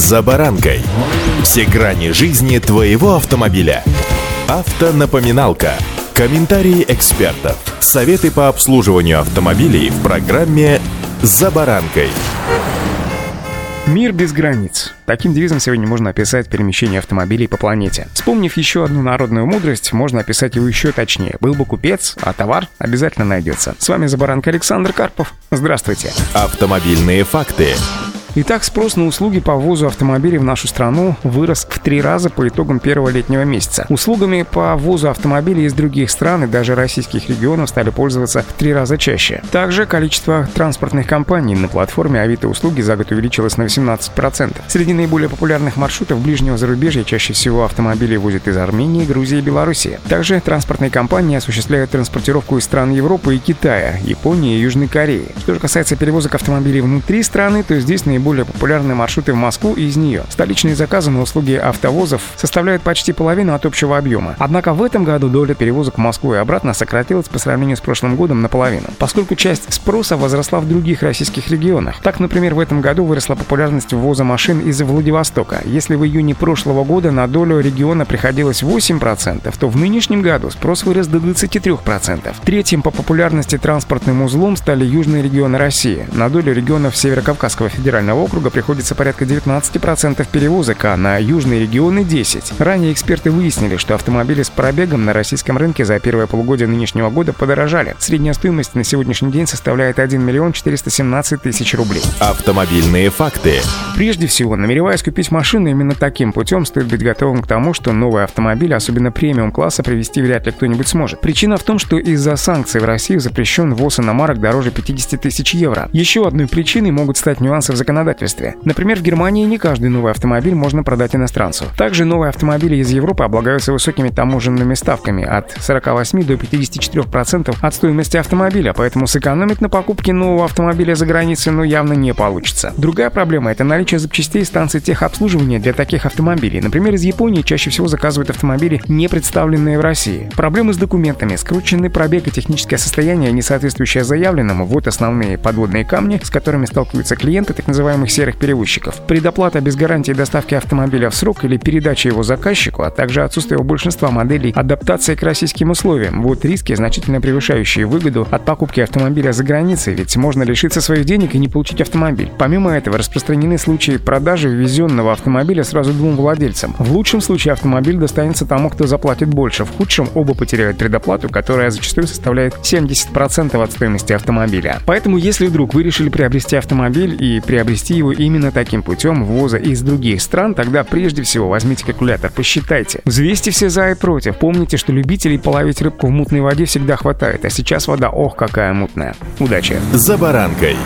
«За баранкой». Все грани жизни твоего автомобиля. Автонапоминалка. Комментарии экспертов. Советы по обслуживанию автомобилей в программе «За баранкой». Мир без границ. Таким девизом сегодня можно описать перемещение автомобилей по планете. Вспомнив еще одну народную мудрость, можно описать его еще точнее. Был бы купец, а товар обязательно найдется. С вами Забаранка Александр Карпов. Здравствуйте. Автомобильные факты. Итак, спрос на услуги по ввозу автомобилей в нашу страну вырос в три раза по итогам первого летнего месяца. Услугами по ввозу автомобилей из других стран и даже российских регионов стали пользоваться в три раза чаще. Также количество транспортных компаний на платформе Авито услуги за год увеличилось на 18%. Среди наиболее популярных маршрутов ближнего зарубежья чаще всего автомобили возят из Армении, Грузии и Беларуси. Также транспортные компании осуществляют транспортировку из стран Европы и Китая, Японии и Южной Кореи. Что же касается перевозок автомобилей внутри страны, то здесь наиболее наиболее популярные маршруты в Москву и из нее. Столичные заказы на услуги автовозов составляют почти половину от общего объема. Однако в этом году доля перевозок в Москву и обратно сократилась по сравнению с прошлым годом наполовину, поскольку часть спроса возросла в других российских регионах. Так, например, в этом году выросла популярность ввоза машин из Владивостока. Если в июне прошлого года на долю региона приходилось 8%, то в нынешнем году спрос вырос до 23%. Третьим по популярности транспортным узлом стали южные регионы России. На долю регионов Северокавказского федерального федерального округа приходится порядка 19% перевозок, а на южные регионы 10%. Ранее эксперты выяснили, что автомобили с пробегом на российском рынке за первое полугодие нынешнего года подорожали. Средняя стоимость на сегодняшний день составляет 1 миллион 417 тысяч рублей. Автомобильные факты. Прежде всего, намереваясь купить машину именно таким путем, стоит быть готовым к тому, что новый автомобиль, особенно премиум-класса, привезти вряд ли кто-нибудь сможет. Причина в том, что из-за санкций в России запрещен ввоз иномарок дороже 50 тысяч евро. Еще одной причиной могут стать нюансы в законодательстве законодательстве. Например, в Германии не каждый новый автомобиль можно продать иностранцу. Также новые автомобили из Европы облагаются высокими таможенными ставками от 48 до 54% от стоимости автомобиля, поэтому сэкономить на покупке нового автомобиля за границей ну явно не получится. Другая проблема – это наличие запчастей станций техобслуживания для таких автомобилей. Например, из Японии чаще всего заказывают автомобили, не представленные в России. Проблемы с документами, скрученный пробег и техническое состояние, не соответствующее заявленному – вот основные подводные камни, с которыми сталкиваются клиенты так называемых называемых серых перевозчиков. Предоплата без гарантии доставки автомобиля в срок или передачи его заказчику, а также отсутствие у большинства моделей адаптации к российским условиям. Вот риски, значительно превышающие выгоду от покупки автомобиля за границей, ведь можно лишиться своих денег и не получить автомобиль. Помимо этого, распространены случаи продажи ввезенного автомобиля сразу двум владельцам. В лучшем случае автомобиль достанется тому, кто заплатит больше. В худшем оба потеряют предоплату, которая зачастую составляет 70% от стоимости автомобиля. Поэтому, если вдруг вы решили приобрести автомобиль и приобрести приобрести его именно таким путем ввоза из других стран, тогда прежде всего возьмите калькулятор, посчитайте. Взвесьте все за и против. Помните, что любителей половить рыбку в мутной воде всегда хватает, а сейчас вода ох какая мутная. Удачи! За баранкой.